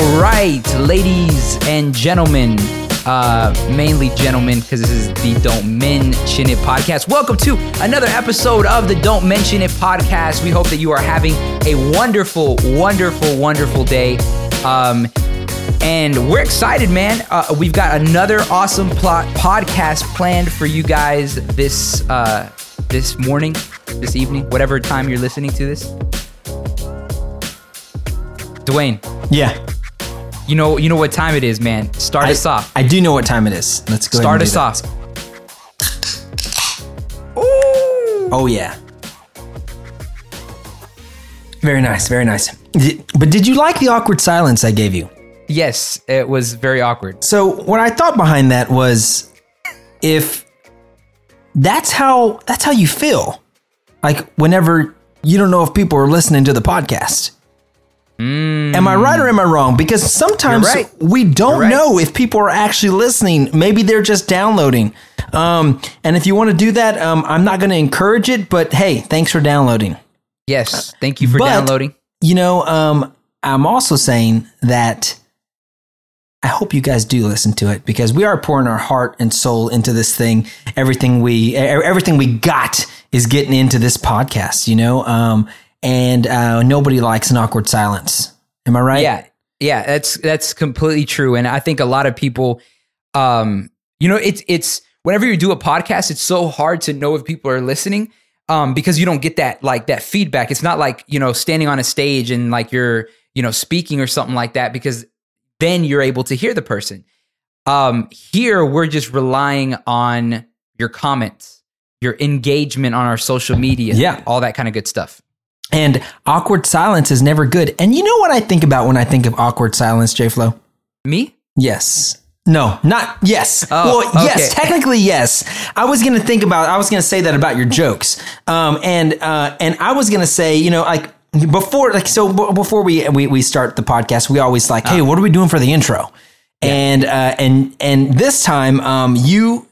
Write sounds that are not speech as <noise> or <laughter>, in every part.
All right, ladies and gentlemen, uh, mainly gentlemen, because this is the Don't Mention It podcast. Welcome to another episode of the Don't Mention It podcast. We hope that you are having a wonderful, wonderful, wonderful day. Um, and we're excited, man. Uh, we've got another awesome plot podcast planned for you guys this uh, this morning, this evening, whatever time you're listening to this. Dwayne, Yeah. You know you know what time it is, man. Start I, us off. I do know what time it is. Let's go Start us off. that. Oh, yeah. Very nice. Very nice. But did you like the awkward silence I gave you? Yes, it was very awkward. So, what I thought behind that was if that's how that's how you feel. Like whenever you don't know if people are listening to the podcast. Am I right or am I wrong? Because sometimes right. we don't right. know if people are actually listening. Maybe they're just downloading. Um, and if you want to do that, um, I'm not going to encourage it. But hey, thanks for downloading. Yes, thank you for But- downloading. You know, um, I'm also saying that I hope you guys do listen to it because we are pouring our heart and soul into this thing. Everything we, everything we got is getting into this podcast. You know, um, and uh, nobody likes an awkward silence. Am I right? Yeah, yeah, that's that's completely true. And I think a lot of people, um, you know, it's it's whenever you do a podcast, it's so hard to know if people are listening, um, because you don't get that like that feedback. It's not like you know standing on a stage and like you're you know speaking or something like that because then you're able to hear the person. Um, here we're just relying on your comments, your engagement on our social media, Yeah. all that kind of good stuff. And awkward silence is never good. And you know what I think about when I think of awkward silence, J Flow? Me? Yes. No, not yes. Oh, well, yes, technically yes. I was gonna think about. I was gonna say that about your jokes, um, and uh, and I was gonna say, you know, like before, like so b- before we we we start the podcast, we always like, hey, what are we doing for the intro? Yeah. And uh, and and this time, um, you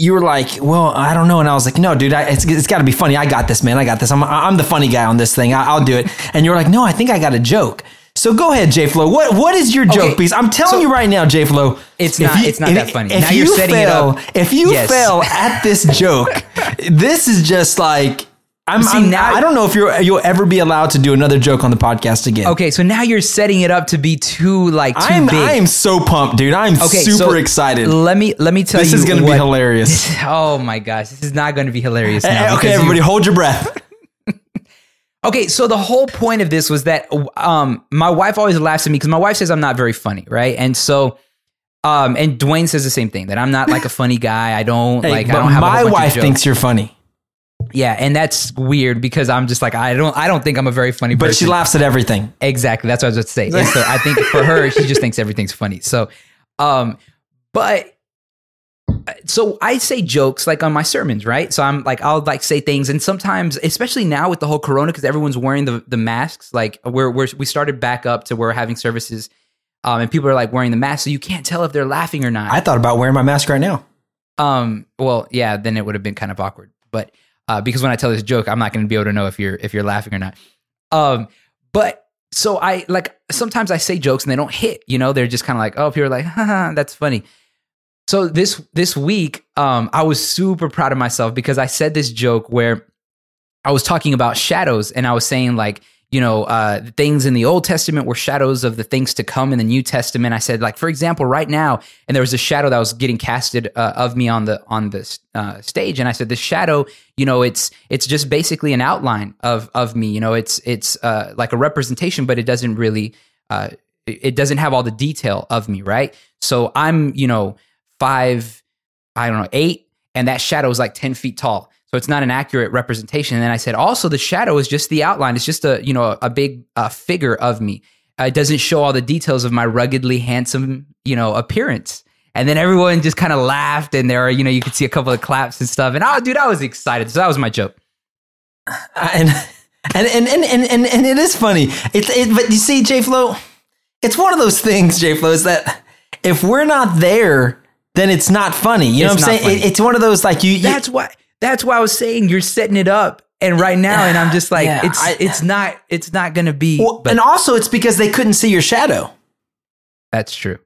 you were like, well, I don't know, and I was like, no, dude, I, it's, it's got to be funny. I got this, man. I got this. I'm I'm the funny guy on this thing. I, I'll do it. And you were like, no, I think I got a joke. So go ahead, J Flow. What what is your joke? Okay, Because I'm telling so- you right now, J Flow, It's not- it's not that funny. If Now you you're setting it fail, up. if you Yes. fail at this joke, <laughs> this is just like I'm. See, I'm- now- I don't know if you're you'll ever be allowed to do another joke on the podcast again. Okay, so now you're setting it up to be too like too I'm big. I am so pumped, dude. I'm okay, super so excited. Let me let me tell This you. This is going to be hilarious. <laughs> Oh my gosh, this is not going to be hilarious. Eh, Now okay, because you- everybody, hold your breath. <laughs> Okay, so the whole point of this was that um my wife always laughs at me because my wife says I'm not very funny, right? And so um and Dwayne says the same thing that I'm not like a funny guy. I don't Hey, like I don't have my wife thinks you're funny, yeah, and that's weird because I'm just like I don't I don't think I'm a very funny person. but she laughs at everything. Exactly. That's what I was about to say. <laughs> And so I think for her, she just thinks everything's funny. So, um, but so I say jokes like on my sermons, right? So I'm like, I'll like say things, and sometimes, especially now with the whole Corona, because everyone's wearing the the masks. Like we're we're we started back up to where we're having services, um, and people are like wearing the mask, so you can't tell if they're laughing or not. I thought about wearing my mask right now. Um, well, yeah, then it would have been kind of awkward. But uh, because when I tell this joke, I'm not going to be able to know if you're if you're laughing or not. Um, but so I like sometimes I say jokes and they don't hit. You know, they're just kind of like, oh, people are like, <laughs> haha, that's funny. So this this week, um, I was super proud of myself because I said this joke where I was talking about shadows and I was saying like, you know, uh, things in the Old Testament were shadows of the things to come in the New Testament. I said, like, for example, right now, and there was a shadow that was getting casted uh, of me on the on the uh, stage, and I said, the shadow, you know, it's it's just basically an outline of of me. You know, it's it's uh, like a representation, but it doesn't really, uh, it doesn't have all the detail of me, right? So I'm, you know, five, I don't know, eight, and that shadow is like 10 feet tall. So it's not an accurate representation. And then I said, also the shadow is just the outline. It's just a, you know, a big uh, figure of me. Uh, it doesn't show all the details of my ruggedly handsome, you know, appearance. And then everyone just kind of laughed and there are, you know, you could see a couple of claps and stuff. And oh, dude, I was excited. So that was my joke. and and and and and, and, and it is funny. It's it, but you see, J Flow, it's one of those things, J Flow, is that if we're not there, then it's not funny. You know It's what I'm saying? It, it's one of those like you. you That's why, that's why I was saying you're setting it up. And right now, and I'm just like, Yeah, it's, I- it's not, it's not going to be, well, and also it's because they couldn't see your shadow. That's true.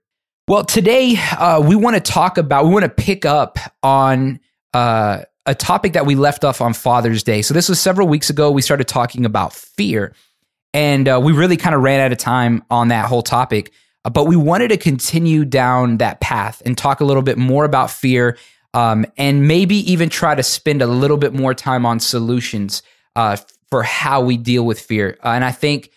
Well, today uh, we want to talk about, we want to pick up on uh, a topic that we left off on Father's Day. So this was several weeks ago. We started talking about fear, and uh, we really kind of ran out of time on that whole topic. But we wanted to continue down that path and talk a little bit more about fear, um, and maybe even try to spend a little bit more time on solutions uh, for how we deal with fear. Uh, and I think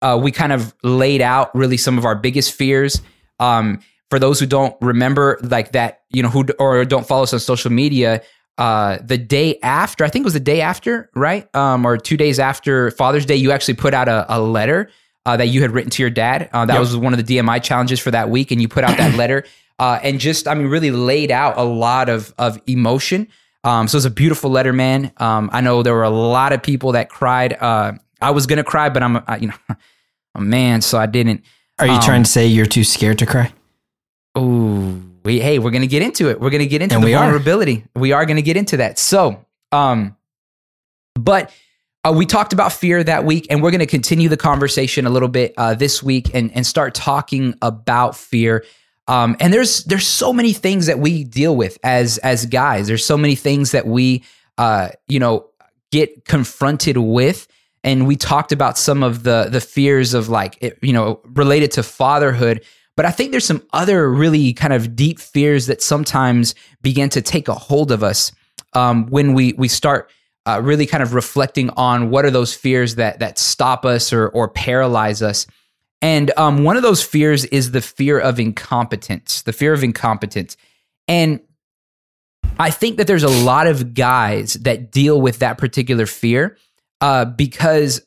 uh, we kind of laid out really some of our biggest fears. Um, for those who don't remember, like that, you know, who or don't follow us on social media, uh, the day after, I think it was the day after, right? Um, or two days after Father's Day, you actually put out a, a letter uh, that you had written to your dad. Uh, that yep. was one of the DMI challenges for that week, and you put out that <clears throat> letter uh, and just, I mean, really laid out a lot of of emotion. Um, so it's a beautiful letter, man. Um, I know there were a lot of people that cried. Uh, I was gonna cry, but I'm, you know, a <laughs> man, so I didn't. Are you um, trying to say you're too scared to cry? Oh, we hey, we're gonna get into it. We're gonna get into and the we vulnerability. Are. We are gonna get into that. So, um, but uh, we talked about fear that week, and we're gonna continue the conversation a little bit uh, this week and and start talking about fear. Um, and there's there's so many things that we deal with as as guys. There's so many things that we uh, you know get confronted with. And we talked about some of the the fears of like you know related to fatherhood. But i think there's some other really kind of deep fears that sometimes begin to take a hold of us um, when we we start uh, really kind of reflecting on what are those fears that that stop us or or paralyze us and um, one of those fears is the fear of incompetence the fear of incompetence and i think that there's a lot of guys that deal with that particular fear uh, because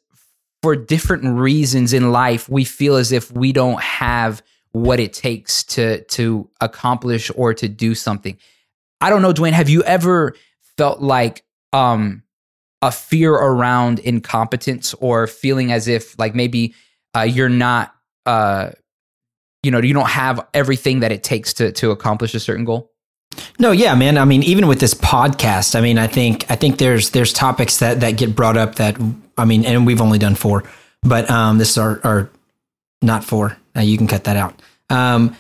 for different reasons in life, we feel as if we don't have what it takes to to accomplish or to do something. I don't know, Dwayne. Have you ever felt like um, a fear around incompetence or feeling as if like maybe uh, you're not, uh, you know, you don't have everything that it takes to to accomplish a certain goal? No, yeah, man. I mean, even with this podcast, I mean, I think I think there's there's topics that that get brought up that I mean, and we've only done four, but um, this is our, our not four. Uh, you can cut that out. Um,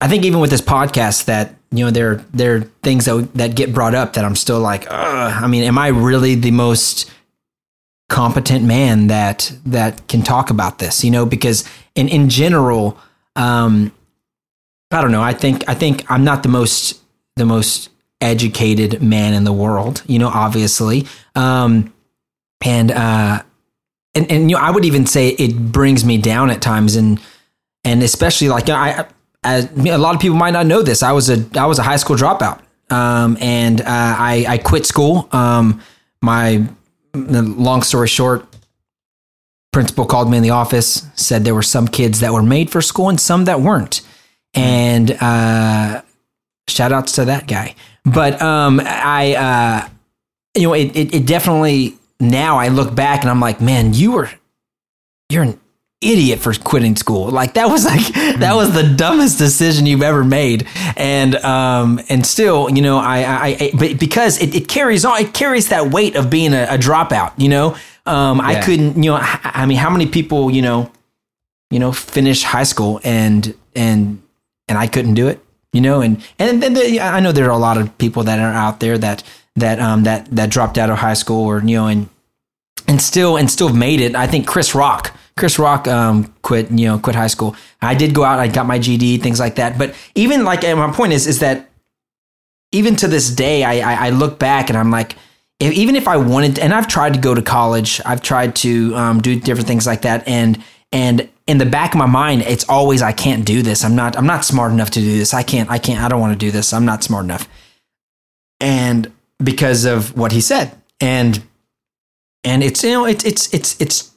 I think even with this podcast, that you know, there there are things that that get brought up that I'm still like, I mean, am I really the most competent man that that can talk about this? You know, because in in general, um, I don't know. I think I think I'm not the most the most educated man in the world. You know, obviously, um, and uh, and and you know, I would even say it brings me down at times, and and especially like I, as, a lot of people might not know this. I was a I was a high school dropout, um, and uh, I I quit school. Um, my long story short, principal called me in the office, said there were some kids that were made for school and some that weren't and uh, shout outs to that guy. But um, I, uh, you know, it, it, it definitely now I look back and I'm like, man, you were you're an idiot for quitting school. Like that was like <laughs> that was the dumbest decision you've ever made. And um and still, you know, I I, I but because it, it carries on, it carries that weight of being a, a dropout. You know, um, yeah. I couldn't. You know, I mean, how many people you know, you know, finish high school and and and I couldn't do it, you know, and and then the, I know there are a lot of people that are out there that that um that that dropped out of high school or you know and and still and still made it. I think Chris Rock, Chris Rock um quit, you know, quit high school. I did go out, I got my GED, things like that. But even like my point is is that even to this day, I I, I look back and I'm like. If, even if I wanted, and I've tried to go to college, I've tried to um, do different things like that, and and in the back of my mind it's always i can't do this i'm not i'm not smart enough to do this i can't i can't i don't want to do this i'm not smart enough and because of what he said and and it's you know it's it's it's it's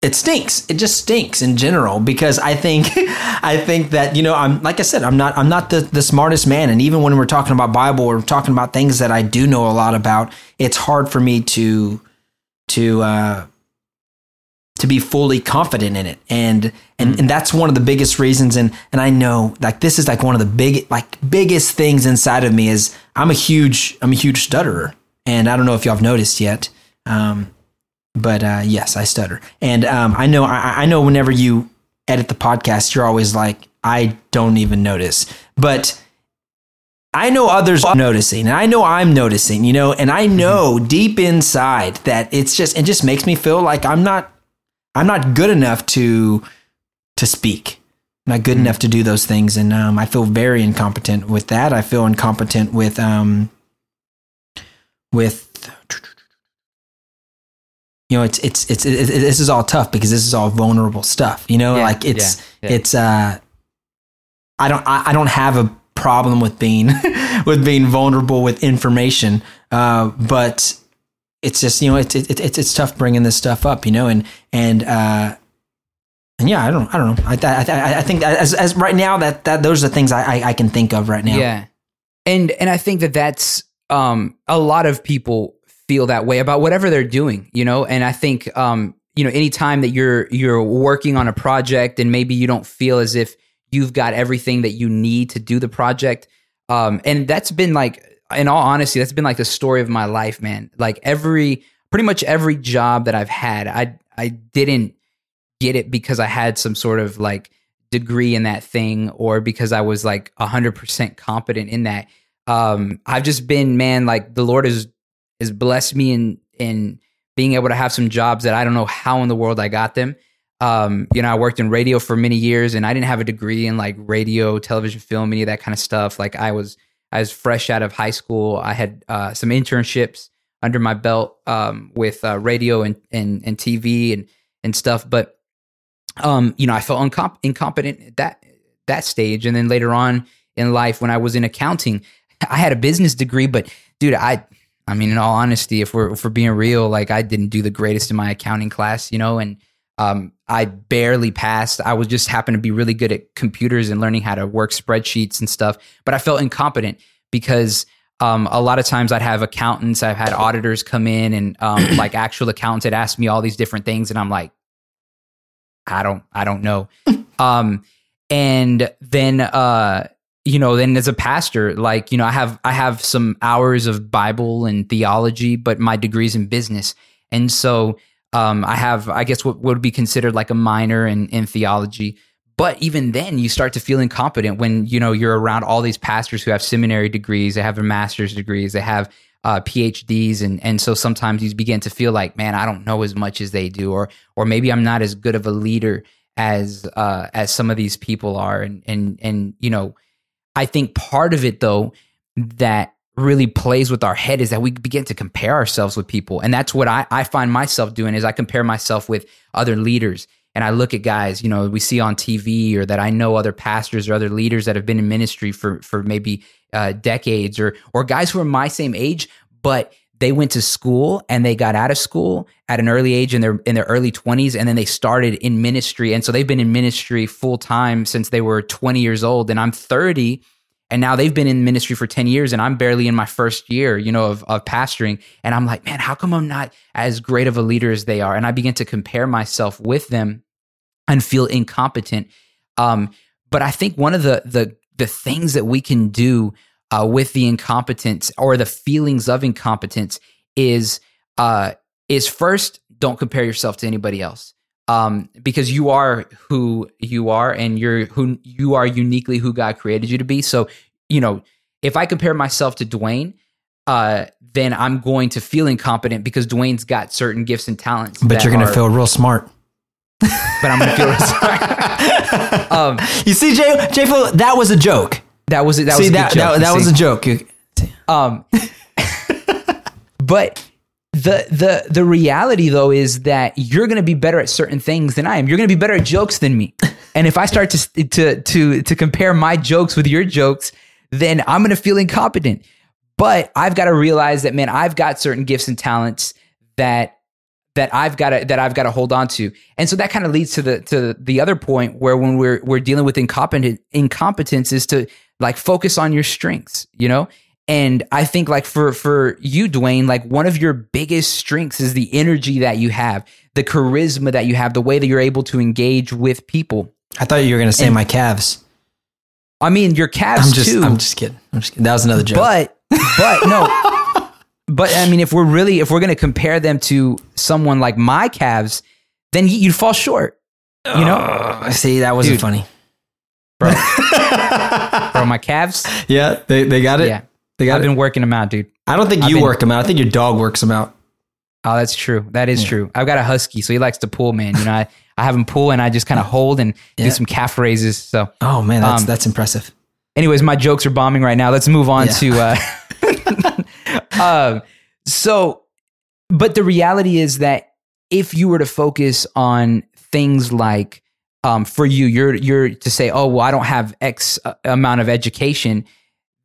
it stinks. It just stinks in general because i think <laughs> i think that you know i'm like i said i'm not i'm not the, the smartest man. And even when we're talking about bible or talking about things that i do know a lot about it's hard for me to to uh to be fully confident in it. And and mm. and that's one of the biggest reasons. And and I know like this is like one of the big like biggest things inside of me is I'm a huge I'm a huge stutterer. And I don't know if y'all have noticed yet. Um, but uh, yes I stutter and um, I know I, I know whenever you edit the podcast, you're always like, I don't even notice. But I know others are noticing, and I know I'm noticing, you know, and I know deep inside that it's just it just makes me feel like I'm not I'm not good enough to to speak. I'm not good enough to do those things, and um, I feel very incompetent with that. I feel incompetent with um with you know it's it's it's, it's, this is all tough because this is all vulnerable stuff. You know, Yeah, like it's yeah, yeah. it's uh I don't I, I don't have a problem with being <laughs> with being vulnerable with information, uh, but it's just you know it's it, it's it's tough bringing this stuff up, you know, and and uh, and yeah, I don't I don't know. I I I, I think as as right now that that those are the things I, I I can think of right now. Yeah. And and I think that that's um a lot of people feel that way about whatever they're doing, you know? And I think um you know anytime that you're you're working on a project and maybe you don't feel as if you've got everything that you need to do the project um and that's been like in all honesty that's been like the story of my life, man. Like every pretty much every job that I've had, I I didn't get it because I had some sort of like degree in that thing or because I was like 100% competent in that. Um, I've just been, man, like the Lord has, has blessed me in, in being able to have some jobs that I don't know how in the world I got them. Um, you know, I worked in radio for many years and I didn't have a degree in like radio, television, film, any of that kind of stuff. Like I was, I was fresh out of high school. I had, uh, some internships under my belt, um, with, uh, radio and, and, and TV and, and stuff. But, um, you know, I felt incompetent at that that stage, and then later on in life, when I was in accounting, <laughs> I had a business degree, but dude, I, I mean, in all honesty, if we're if we're being real, like I didn't do the greatest in my accounting class, you know, and um, I barely passed. I was just happened to be really good at computers and learning how to work spreadsheets and stuff, but I felt incompetent because um, a lot of times I'd have accountants, I've had auditors come in and um, <clears throat> like actual accountants had asked me all these different things, and I'm like, I don't I don't know. <laughs> um and then uh you know then as a pastor like you know I have I have some hours of Bible and theology but my degree's in business. And so um I have I guess what would be considered like a minor in in theology. But even then you start to feel incompetent when you know you're around all these pastors who have seminary degrees, they have their master's degrees, they have uh, PhDs, and and so sometimes you begin to feel like, man, I don't know as much as they do, or or maybe I'm not as good of a leader as uh, as some of these people are, and and and you know, I think part of it though that really plays with our head is that we begin to compare ourselves with people, and that's what I I find myself doing is I compare myself with other leaders. And I look at guys, you know, we see on TV, or that I know other pastors or other leaders that have been in ministry for for maybe uh, decades or or guys who are my same age, but they went to school and they got out of school at an early age in their in their early 20s and then they started in ministry and so they've been in ministry full time since they were 20 years old and I'm 30 and now they've been in ministry for 10 years and I'm barely in my first year, you know, of, of pastoring. And I'm like, man, how come I'm not as great of a leader as they are? And I begin to compare myself with them and feel incompetent. Um, but I think one of the the the things that we can do uh, with the incompetence or the feelings of incompetence is uh, is first don't compare yourself to anybody else um, because you are who you are and you're who you are uniquely who God created you to be. So you know if I compare myself to Dwayne. Uh, then I'm going to feel incompetent because Dwayne's got certain gifts and talents. But you're going to feel real smart. but I'm going to feel. real <laughs> um, You see, Jay, Jay, that was a joke. That was that see, was that, joke, that, that was a joke. Um, <laughs> but the the the reality though is that you're going to be better at certain things than I am. You're going to be better at jokes than me. And if I start to to to to compare my jokes with your jokes, then I'm going to feel incompetent. But I've got to realize that man, I've got certain gifts and talents that that I've got to that I've got to hold on to. And so that kind of leads to the to the other point where when we're we're dealing with incompetent incompetence is to like focus on your strengths, you know? And I think like for for you Dwayne, like one of your biggest strengths is the energy that you have, the charisma that you have, the way that you're able to engage with people. I thought you were going to say my calves. I mean, your calves I'm just, too. I'm just kidding. I'm just kidding. That was another joke. But but no. <laughs> but I mean, if we're really if we're going to compare them to someone like my calves, then you'd fall short. You know, See, that wasn't Dude. funny. Bro, <laughs> bro, my calves. Yeah, they, they got it. Yeah, They got I've it. been working them out, dude. I don't think I've you been- work them out. I think your dog works them out. Oh, that's true. That is true. I've got a husky, so he likes to pull, man. You know, I, I have him pull and I just kind of hold and Yeah. do some calf raises. So, Oh man, that's Um, that's impressive. anyways, my jokes are bombing right now. Let's move on to uh <laughs> um so but the reality is that if you were to focus on things like um for you you're you're to say oh well I don't have x uh, amount of education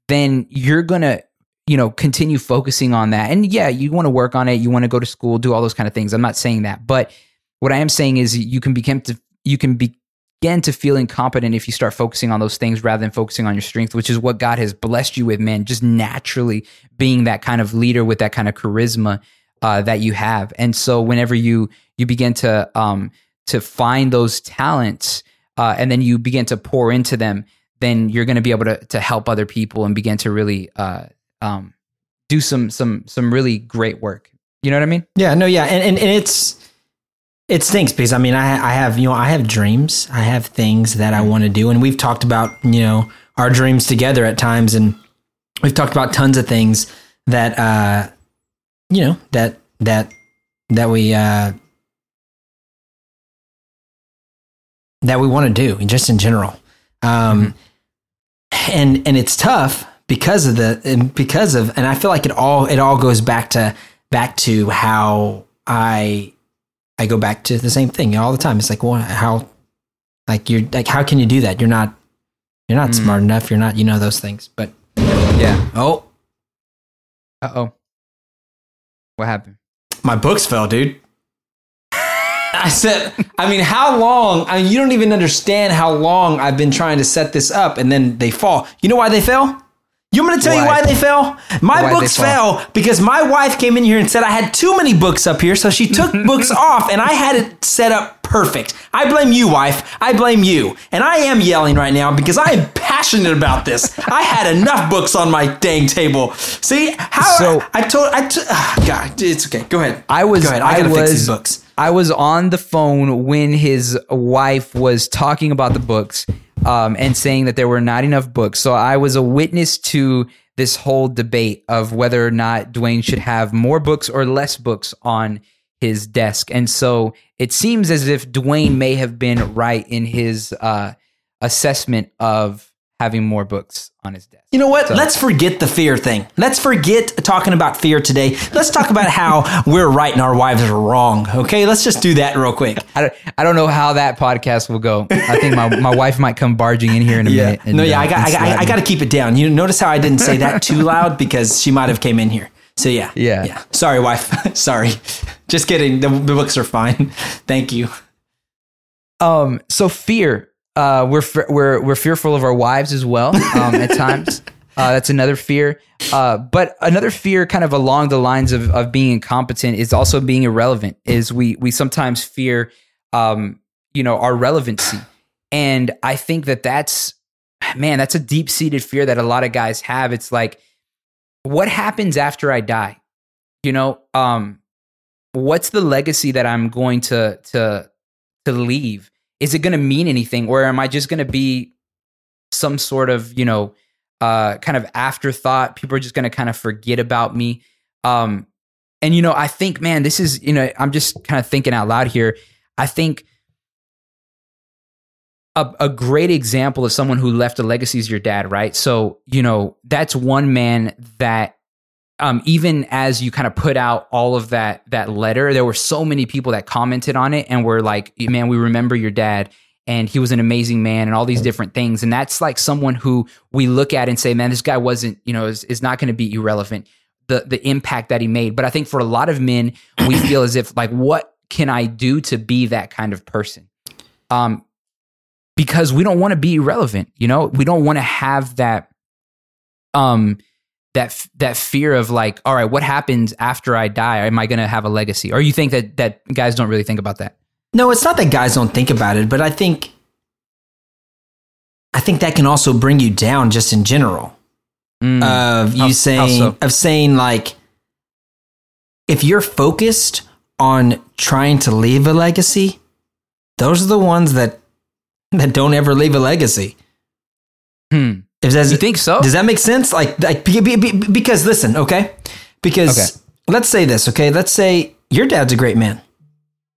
then you're to you know continue focusing on that. And yeah you want to work on it you want to go to school do all those kind of things. I'm not saying that. But what i am saying is you can become to you can begin to feel incompetent if you start focusing on those things rather than focusing on your strength which is what god has blessed you with man just naturally being that kind of leader with that kind of charisma uh, that you have. And so whenever you you begin to um to find those talents uh, and then you begin to pour into them then you're going to be able to to help other people and begin to really uh, um, do some some some really great work. You know what I mean? Yeah, no, yeah, and and, and it's it stinks because I mean I I have you know I have dreams, I have things that I want to do, and we've talked about you know our dreams together at times, and we've talked about tons of things that uh you know that that that we uh that we want to do just in general um and and it's tough because of the and because of and I feel like it all it all goes back to back to how I I go back to the same thing all the time. It's like well how like you're like how can you do that? You're not you're not Mm. smart enough. You're not you know those things. But Yeah. oh Uh oh. What happened? my books fell, dude. I said, I mean, how long? I mean, you don't even understand how long I've been trying to set this up, and then they fall. You know why they fell? You want me to tell you Why? why they fell? My Why'd books fell because my wife came in here and said I had too many books up here, so she took <laughs> books off, and I had it set up perfect. I blame you, wife. I blame you, and I am yelling right now because I am passionate about this. I had enough books on my dang table. See how So- I told I t- ah, God, it's okay. Go ahead. I was Go ahead. I I gotta was fix these books. I was on the phone when his wife was talking about the books um, and saying that there were not enough books. So I was a witness to this whole debate of whether or not Dwayne should have more books or less books on his desk. And so it seems as if Dwayne may have been right in his uh, assessment of having more books on his desk. You know what? So- Let's forget the fear thing. Let's forget talking about fear today. Let's talk about how <laughs> we're right and our wives are wrong. Okay, let's just do that real quick. I don't, I don't know how that podcast will go. I think my, my wife might come barging in here in a <laughs> minute. and, no, yeah, uh, I got I, got, I got to keep it down. You notice how I didn't say that too <laughs> loud because she might have came in here. So yeah, Yeah. yeah. Sorry, wife. Sorry. Just kidding. The, the books are fine. Thank you. Um, so fear. Uh, we're we're we're fearful of our wives as well. Um, at times, <laughs> uh, that's another fear. Uh, but another fear, kind of along the lines of of being incompetent, is also being irrelevant. Is we we sometimes fear, um, you know, our relevancy, and I think that that's man, that's a deep seated fear that a lot of guys have. It's like, what happens after I die? You know, um, what's the legacy that I'm going to to to leave? Is it going to mean anything, or am I just going to be some sort of you know uh, kind of afterthought? People are just going to kind of forget about me. Um, and you know, I think, man, this is you know, I'm just kind of thinking out loud here. I think a, a great example of someone who left a legacy is your dad, right? So you know, that's one man that um, even as you kind of put out all of that that letter, there were so many people that commented on it and were like, "Man, we remember your dad, and he was an amazing man, and all these different things." And that's like someone who we look at and say, "Man, this guy wasn't, you know, is, is not going to be irrelevant." The the impact that he made, but I think for a lot of men, we feel as if like, what can I do to be that kind of person? Um, because we don't want to be irrelevant, you know, we don't want to have that, um that that fear of like, all right, what happens after I die? Am I going to have a legacy? Or you think that that guys don't really think about that? No, it's not that guys don't think about it, but I think I think that can also bring you down just in general. Mm. Of you how saying so? of saying like if you're focused on trying to leave a legacy, those are the ones that that don't ever leave a legacy. Hmm. If that's, You think so? Does that make sense? Like, like be- be- be- because listen, okay? Because Okay. let's say this, okay? Let's say your dad's a great man,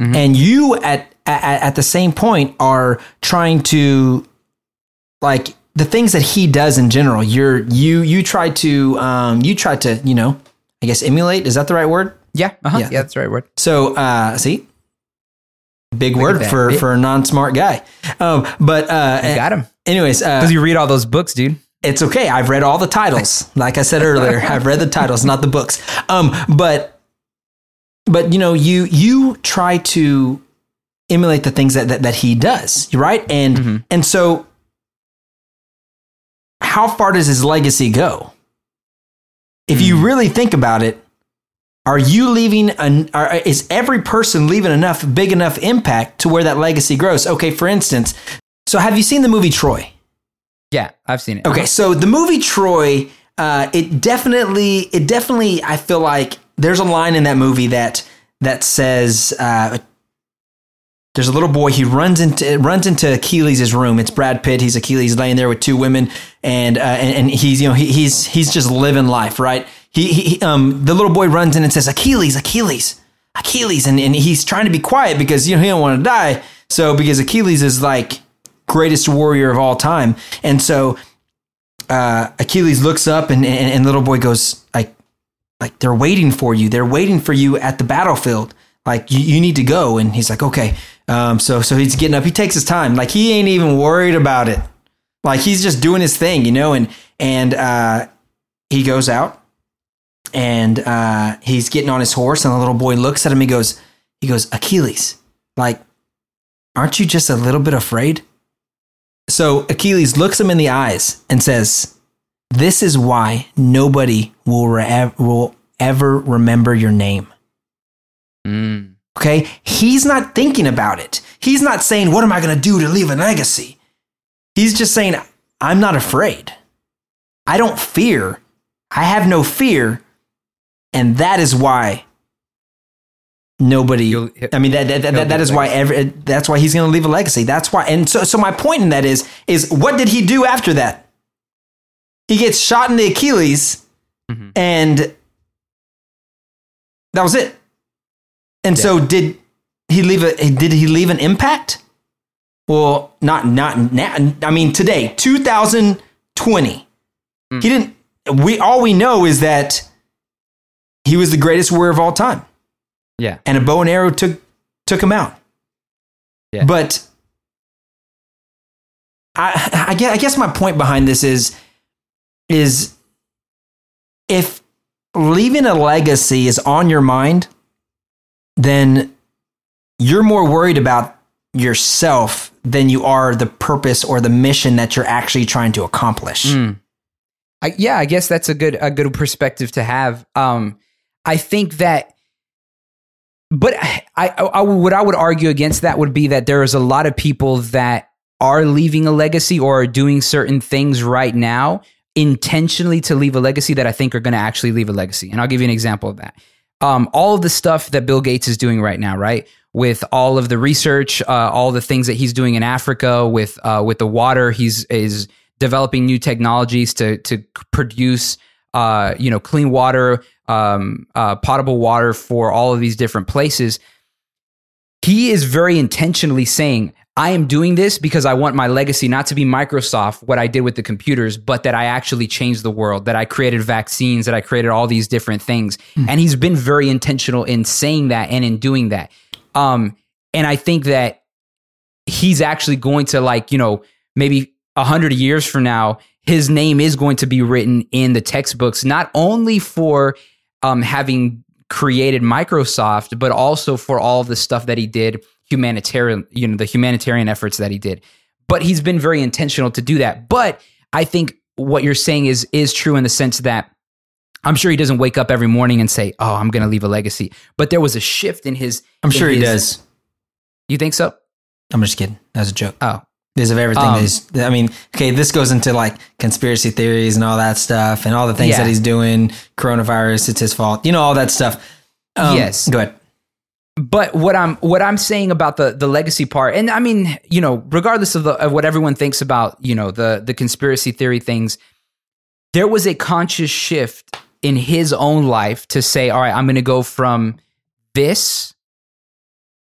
Mhm. and you at, at at the same point are trying to like the things that he does in general. You're you you try to um you try to you know I guess emulate. Is that the right word? Yeah. Uh-huh. Yeah. Yeah. that's the right word. So, uh, see, big Look word for for a non smart guy. Um, but uh, You got him. Anyways, uh, Because you read all those books, dude. it's okay. I've read all the titles. Like I said earlier, I've read the titles, not the books. Um, but but you know, you you try to emulate the things that that, that he does, right? And Mhm. and so, how far does his legacy go? If you Mm. really think about it, are you leaving an are, is every person leaving enough big enough impact to where that legacy grows? Okay, for instance, so have you seen the movie Troy? Yeah, I've seen it. Okay, so the movie Troy, uh, it definitely, it definitely, I feel like there's a line in that movie that that says, uh, there's a little boy. He runs into runs into Achilles' room. It's Brad Pitt. He's Achilles laying there with two women, and uh, and, and he's you know he, he's he's just living life, right? He, he um the little boy runs in and says Achilles, Achilles, Achilles, and and he's trying to be quiet because you know he don't want to die. So because Achilles is like greatest warrior of all time, and so uh, Achilles looks up and, and and little boy goes like like they're waiting for you. They're waiting for you at the battlefield. Like you, you need to go. And he's like, okay. Um, so so he's getting up. He takes his time. Like he ain't even worried about it. Like he's just doing his thing, you know. And and uh, he goes out and uh, he's getting on his horse. And the little boy looks at him. He goes, he goes, Achilles, like, aren't you just a little bit afraid? So Achilles looks him in the eyes and says, this is why nobody will, re- will ever remember your name. Mm. Okay? He's not thinking about it. He's not saying, What am I going to do to leave a legacy? He's just saying, I'm not afraid. I don't fear. I have no fear. And that is why nobody. You'll- I mean, that, that, that, that is why every, that's why he's going to leave a legacy. That's why. And so, so my point in that is, is what did he do after that? He gets shot in the Achilles Mhm. and that was it. And so did he leave a did he leave an impact? Well, not not now. I mean today, 2020. Mm. He didn't we all we know is that he was the greatest warrior of all time Yeah. and a bow and arrow took took him out. Yeah. But I, I guess I guess my point behind this is is if leaving a legacy is on your mind, then you're more worried about yourself than you are the purpose or the mission that you're actually trying to accomplish. Mm. I, yeah, I guess that's a good a good perspective to have. Um, I think that, but I, I, I what I would argue against that would be that there is a lot of people that are leaving a legacy or are doing certain things right now intentionally to leave a legacy that I think are going to actually leave a legacy. And I'll give you an example of that. Um, all of the stuff that Bill Gates is doing right now, right? With all of the research, uh, all the things that he's doing in Africa with uh, with the water, he's is developing new technologies to to produce uh, you know clean water, um, uh, potable water for all of these different places. He is very intentionally saying, I am doing this because I want my legacy not to be Microsoft, what I did with the computers, but that I actually changed the world, that I created vaccines, that I created all these different things. And he's been very intentional in saying that and in doing that. Um, and I think that he's actually going to like, you know, maybe a hundred years from now, his name is going to be written in the textbooks, not only for um, having created Microsoft, but also for all the stuff that he did humanitarian, you know, the humanitarian efforts that he did. But he's been very intentional to do that. But I think what you're saying is is true in the sense that I'm sure he doesn't wake up every morning and say, "Oh, I'm going to leave a legacy." But there was a shift in his. I'm in sure he does. You think so? I'm just kidding. That was a joke. Oh, Because of everything. Um, I mean, okay, this goes into like conspiracy theories and all that stuff, and all the things Yeah. that he's doing. Coronavirus, it's his fault. You know all that stuff. Um, Yes. Go ahead. but what I'm what I'm saying about the the legacy part, and I mean, you know, regardless of the of what everyone thinks about, you know, the the conspiracy theory things, there was a conscious shift in his own life to say, all right, I'm going to go from this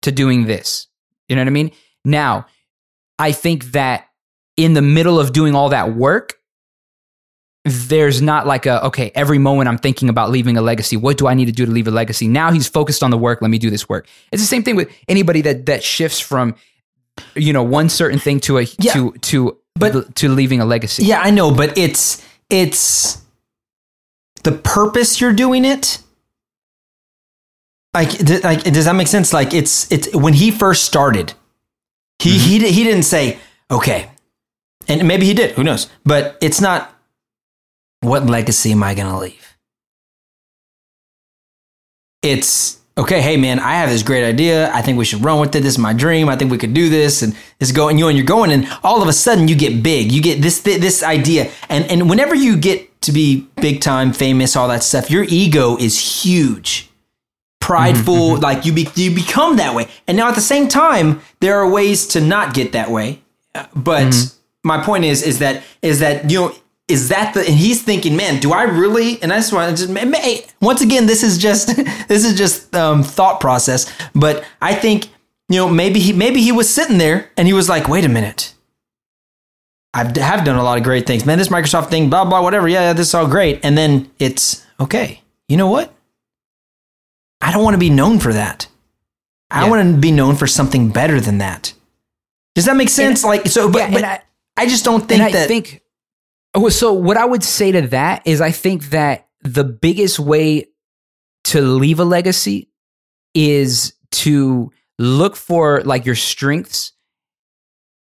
to doing this. You know what I mean? Now, I think that in the middle of doing all that work, there's not like a okay every moment i'm thinking about leaving a legacy what do i need to do to leave a legacy now he's focused on the work let me do this work it's the same thing with anybody that that shifts from you know one certain thing to a Yeah. to to But- to leaving a legacy Yeah, I know, but it's it's the purpose you're doing it. Like, like does that make sense? Like, it's it's when he first started, he mm-hmm. he di- he didn't say okay, and maybe he did. Who knows? But it's not. What legacy am I going to leave? It's okay. Hey, man, I have this great idea. I think we should run with it. This is my dream. I think we could do this, and this going. You and you're going, and all of a sudden you get big. You get this this idea, and and whenever you get to be big time, famous, all that stuff, your ego is huge prideful like you be, you become that way and now at the same time there are ways to not get that way Uh, but my point is is that is that you know is that the and he's thinking man do i really and that's why I just ma- ma- once again this is just <laughs> this is just um, thought process but i think you know maybe he maybe he was sitting there and he was like wait a minute I have done a lot of great things, man. This Microsoft thing, blah blah, whatever. Yeah, yeah, this is all great. And then it's okay. You know what? I don't want to be known for that. I Yeah. want to be known for something better than that. Does that make sense? like so, but, Yeah, but I- I, just don't think and I that. think so what I would say to that is I think that the biggest way to leave a legacy is to look for like your strengths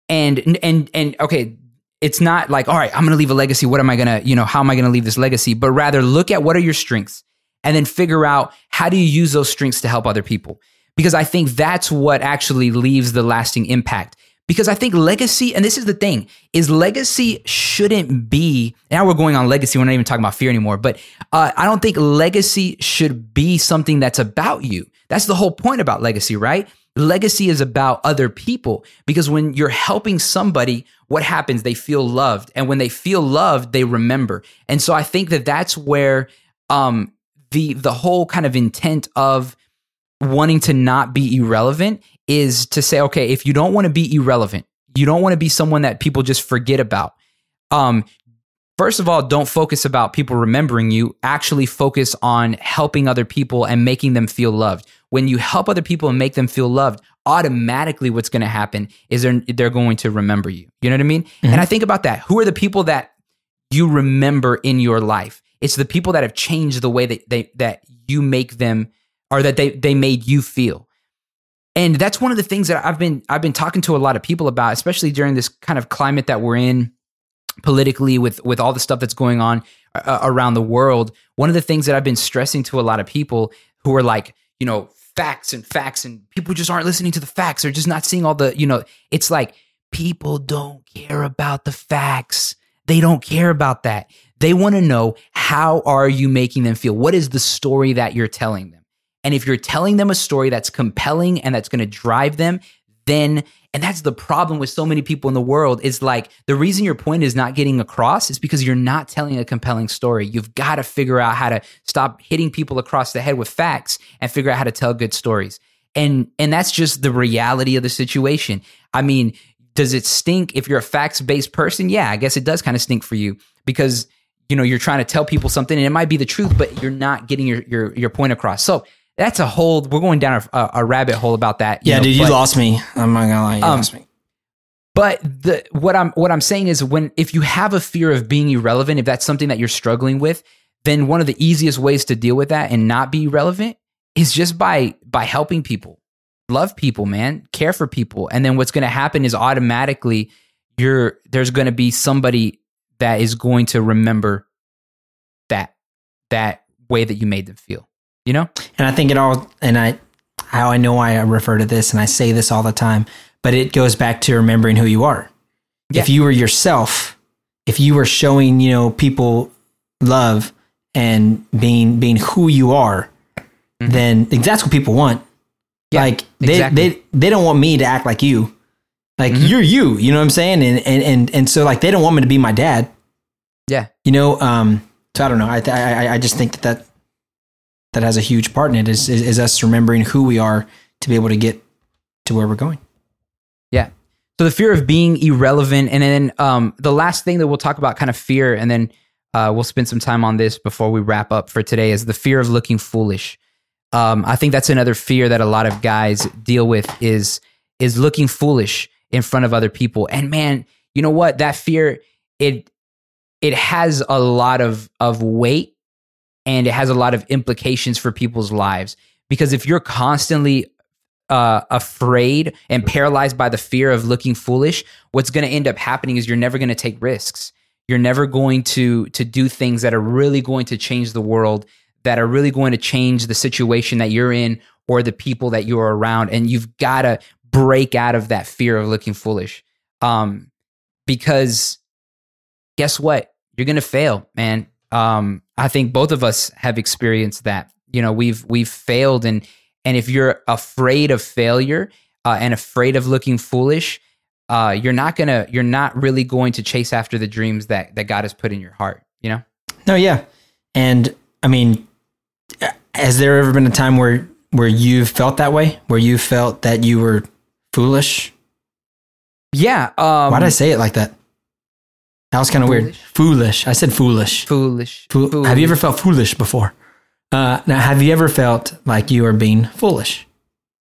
and and and okay it's not like all right i'm going to leave a legacy what am i going to you know how am i going to leave this legacy but rather look at what are your strengths and then figure out how do you use those strengths to help other people. Because i think that's what actually leaves the lasting impact. Because i think legacy and this is the thing is legacy shouldn't be now we're going on legacy we're not even talking about fear anymore but uh, i don't think legacy should be something that's about you. That's the whole point about legacy right? Legacy is about other people. Because when you're helping somebody what happens? They feel loved. And when they feel loved they remember. And so i think that that's where um the the whole kind of intent of wanting to not be irrelevant is to say okay if you don't want to be irrelevant you don't want to be someone that people just forget about. Um first of all don't focus about people remembering you. Actually focus on helping other people and making them feel loved. When you help other people and make them feel loved automatically what's going to happen is they're they're going to remember you. You know what i mean? And i think about that. Who are the people that you remember in your life it's the people that have changed the way that they that you make them or that they they made you feel. And that's one of the things that i've been i've been talking to a lot of people about especially during this kind of climate that we're in politically with with all the stuff that's going on uh, around the world. One of the things that i've been stressing to a lot of people who are like you know facts and facts and people just aren't listening to the facts they're just not seeing all the you know it's like people don't care about the facts. They don't care about that they want to know how are you making them feel what is the story that you're telling them and if you're telling them a story that's compelling and that's going to drive them then and that's the problem with so many people in the world is like the reason your point is not getting across is because you're not telling a compelling story. You've got to figure out how to stop hitting people across the head with facts and figure out how to tell good stories. And and that's just the reality of the situation. I mean, does it stink if you're a facts-based person? Yeah, I guess it does kind of stink for you because you know you're trying to tell people something and it might be the truth, but you're not getting your your your point across. So that's a whole. We're going down a, a, rabbit hole about that. you yeah, know, dude, you lost me. I'm not gonna lie, you Um, lost me. but the what I'm what I'm saying is when if you have a fear of being irrelevant, if that's something that you're struggling with, then one of the easiest ways to deal with that and not be relevant is just by by helping people. Love people, man. Care for people. And then what's going to happen is automatically you're there's going to be somebody that is going to remember that that way that you made them feel. You know? And I think it all, and I, how I know why I refer to this, and I say this all the time, but it goes back to remembering who you are. Yeah. If you were yourself, if you were showing, you know, people love and being being who you are, Mm-hmm. then that's what people want. Yeah, like they, exactly. they they don't want me to act like you. Like Mhm. you're you, you know what I'm saying? And and and and so like they don't want me to be my dad. Yeah. You know, um so I don't know. I I I- I just think that that, that has a huge part in it is, is is us remembering who we are to be able to get to where we're going. Yeah. So the fear of being irrelevant, and then um, the last thing that we'll talk about, kind of fear, and then uh, we'll spend some time on this before we wrap up for today, is the fear of looking foolish. Um, I think that's another fear that a lot of guys deal with is is looking foolish in front of other people. And man, you know what? That fear it it has a lot of of weight and it has a lot of implications for people's lives because if you're constantly uh, afraid and paralyzed by the fear of looking foolish, what's going to end up happening is you're never going to take risks. You're never going to to do things that are really going to change the world, that are really going to change the situation that you're in or the people that you're around. And you've got to break out of that fear of looking foolish, um, because guess what? You're to fail, man. Um, I think both of us have experienced that. You know, we've we've failed and and if you're afraid of failure uh, and afraid of looking foolish, uh, you're not gonna you're not really going to chase after the dreams that that God has put in your heart. You know? No, yeah. And I mean, has there ever been a time where where you felt that way, where you felt that you were foolish? Yeah. Um, Why did I say it like that? That was kind of weird. Foolish? I said foolish. foolish? Fool- foolish. Have you ever felt foolish before? Uh, now, have you ever felt like you are being foolish?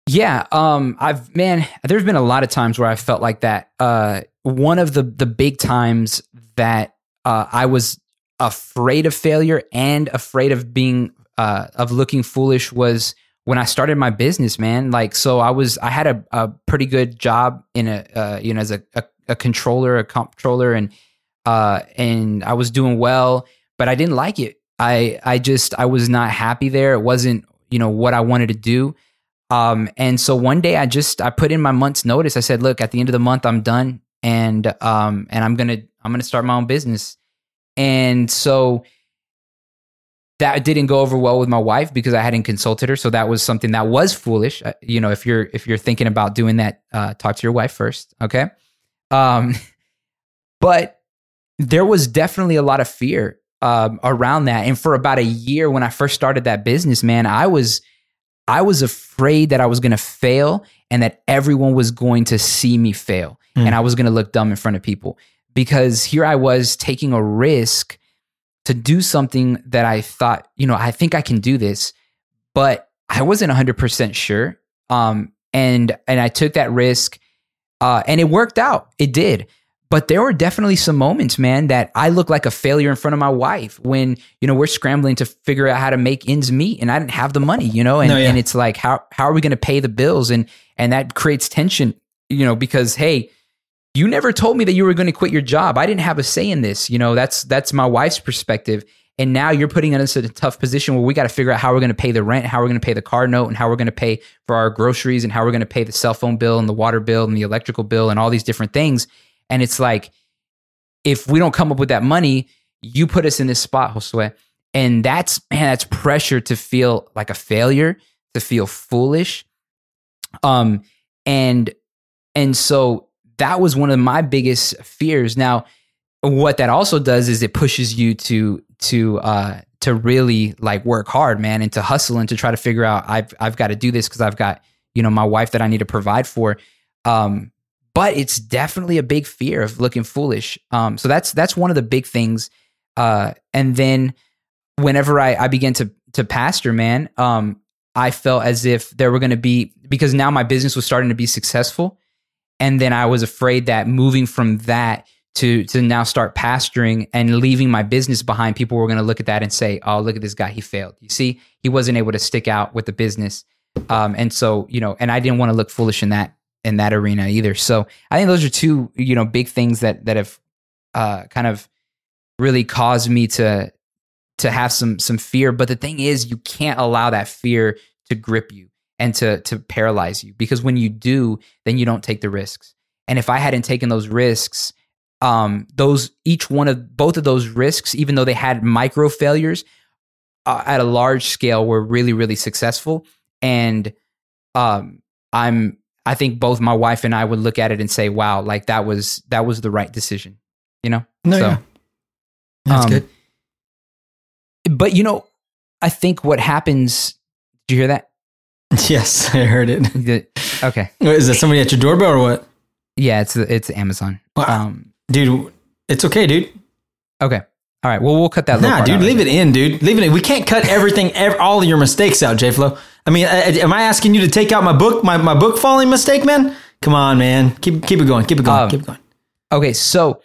Yeah, um, I've man, there's been a lot of times where I felt like that. Uh, one of the the big times that uh, I was afraid of failure and afraid of being uh, of looking foolish was when I started my business, man. Like, so I was I had a, a pretty good job in a uh, you know as a, a, a controller, a comptroller, and uh, and I was doing well, but I didn't like it. I I just I was not happy there. It wasn't you know what I wanted to do. Um, and so one day I just I put in my month's notice. I said, look, at the end of the month I'm done, and um, and I'm gonna I'm gonna start my own business. And so that didn't go over well with my wife because I hadn't consulted her. So that was something that was foolish. Uh, You know, if you're if you're thinking about doing that, uh, talk to your wife first, okay? Um, <laughs> but there was definitely a lot of fear um, around that. And for about a year, when I first started that business, man, I was I was afraid that I was going to fail and that everyone was going to see me fail Mm. and I was going to look dumb in front of people because here I was taking a risk to do something that I thought, you know, I think I can do this, but I wasn't 100% sure. Um, and and I took that risk uh, and it worked out. It did. But there were definitely some moments, man, that I looked like a failure in front of my wife when, you know, we're scrambling to figure out how to make ends meet and I didn't have the money, you know, and, No, yeah. and it's like, how, how are we going to pay the bills? And, and that creates tension, you know, because, hey, you never told me that you were going to quit your job. I didn't have a say in this. You know, that's, that's my wife's perspective. And now you're putting us in a tough position where we got to figure out how we're going to pay the rent, how we're going to pay the car note, and how we're going to pay for our groceries, and how we're going to pay the cell phone bill and the water bill and the electrical bill and all these different things. And it's like, if we don't come up with that money, you put us in this spot, Josue. And that's man, that's pressure to feel like a failure, to feel foolish. Um, and and so that was one of my biggest fears. Now, what that also does is it pushes you to to uh to really like work hard, man, and to hustle and to try to figure out I've I've got to do this because I've got you know my wife that I need to provide for. Um, but it's definitely a big fear of looking foolish. Um, so that's that's one of the big things. Uh, and then whenever I I began to to pastor, man, um, I felt as if there were going to be because now my business was starting to be successful, and then I was afraid that moving from that to to now start pastoring and leaving my business behind, people were going to look at that and say, "Oh, look at this guy, he failed." You see, he wasn't able to stick out with the business, um, and so you know, and I didn't want to look foolish in that in that arena either. So I think those are two you know big things that that have uh, kind of really caused me to to have some some fear. But the thing is, you can't allow that fear to grip you and to to paralyze you because when you do, then you don't take the risks. And if I hadn't taken those risks, um, those each one of both of those risks, even though they had micro failures uh, at a large scale, were really really successful. And um, I'm I think both my wife and I would look at it and say, "Wow, like that was that was the right decision." You know? No, So, yeah. That's um, good. But you know, I think what happens. Do you hear that? <laughs> Yes, I heard it. The- okay. Is that somebody at your doorbell or what? Yeah, it's it's Amazon. Wow. Um, Dude, it's okay, dude. okay. All right. Well, we'll cut that. Nah, dude, leave it in, dude. Leave it in. We can't cut everything, ev- all of your mistakes out, J Flow. I mean, I- I- am I asking you to take out my book, my, my book falling mistake, man? Come on, man. Keep keep it going. Keep it going. Um, keep it going. Okay, so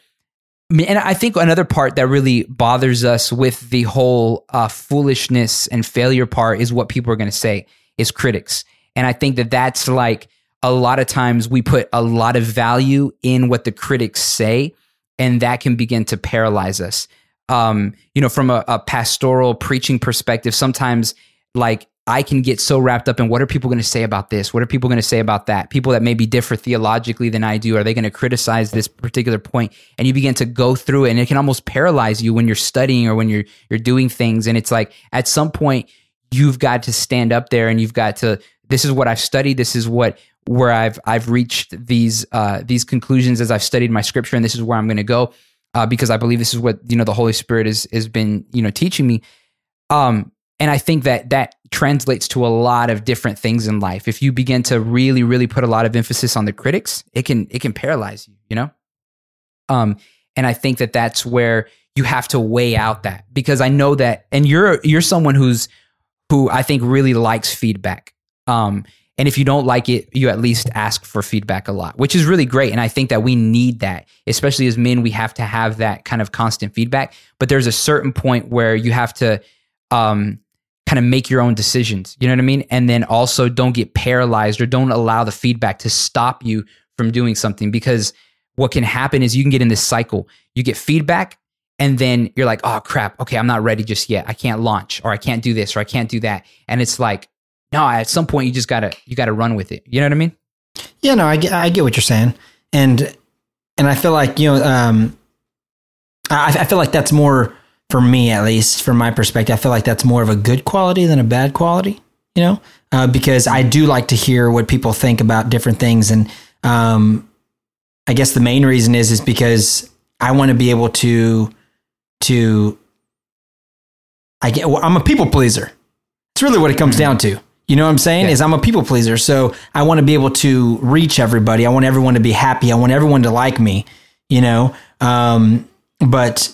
and I think another part that really bothers us with the whole uh, foolishness and failure part is what people are going to say is critics, and I think that that's like a lot of times we put a lot of value in what the critics say, and that can begin to paralyze us. Um, you know, from a, a pastoral preaching perspective, sometimes like I can get so wrapped up in what are people going to say about this? What are people going to say about that? People that maybe differ theologically than I do, are they going to criticize this particular point? And you begin to go through it and it can almost paralyze you when you're studying or when you're you're doing things. And it's like at some point you've got to stand up there and you've got to this is what I've studied, this is what where I've I've reached these uh these conclusions as I've studied my scripture and this is where I'm going to go uh, because I believe this is what you know the Holy Spirit has has been you know teaching me. Um, and I think that that translates to a lot of different things in life. If you begin to really, really put a lot of emphasis on the critics, it can it can paralyze you. You know. Um, and I think that that's where you have to weigh out that because I know that, and you're you're someone who's who I think really likes feedback. Um, and if you don't like it, you at least ask for feedback a lot, which is really great. And I think that we need that, especially as men, we have to have that kind of constant feedback. But there's a certain point where you have to um, kind of make your own decisions. You know what I mean? And then also don't get paralyzed or don't allow the feedback to stop you from doing something because what can happen is you can get in this cycle. You get feedback and then you're like, oh crap, okay, I'm not ready just yet. I can't launch or I can't do this or I can't do that. And it's like, no, at some point you just gotta you gotta run with it. You know what I mean? Yeah, no, I get, I get what you're saying, and and I feel like you know, um, I, I feel like that's more for me at least from my perspective. I feel like that's more of a good quality than a bad quality. You know, uh, because I do like to hear what people think about different things, and um, I guess the main reason is is because I want to be able to to I get well, I'm a people pleaser. It's really what it comes down to. You know what I'm saying? Yeah. Is I'm a people pleaser. So I want to be able to reach everybody. I want everyone to be happy. I want everyone to like me, you know? Um, but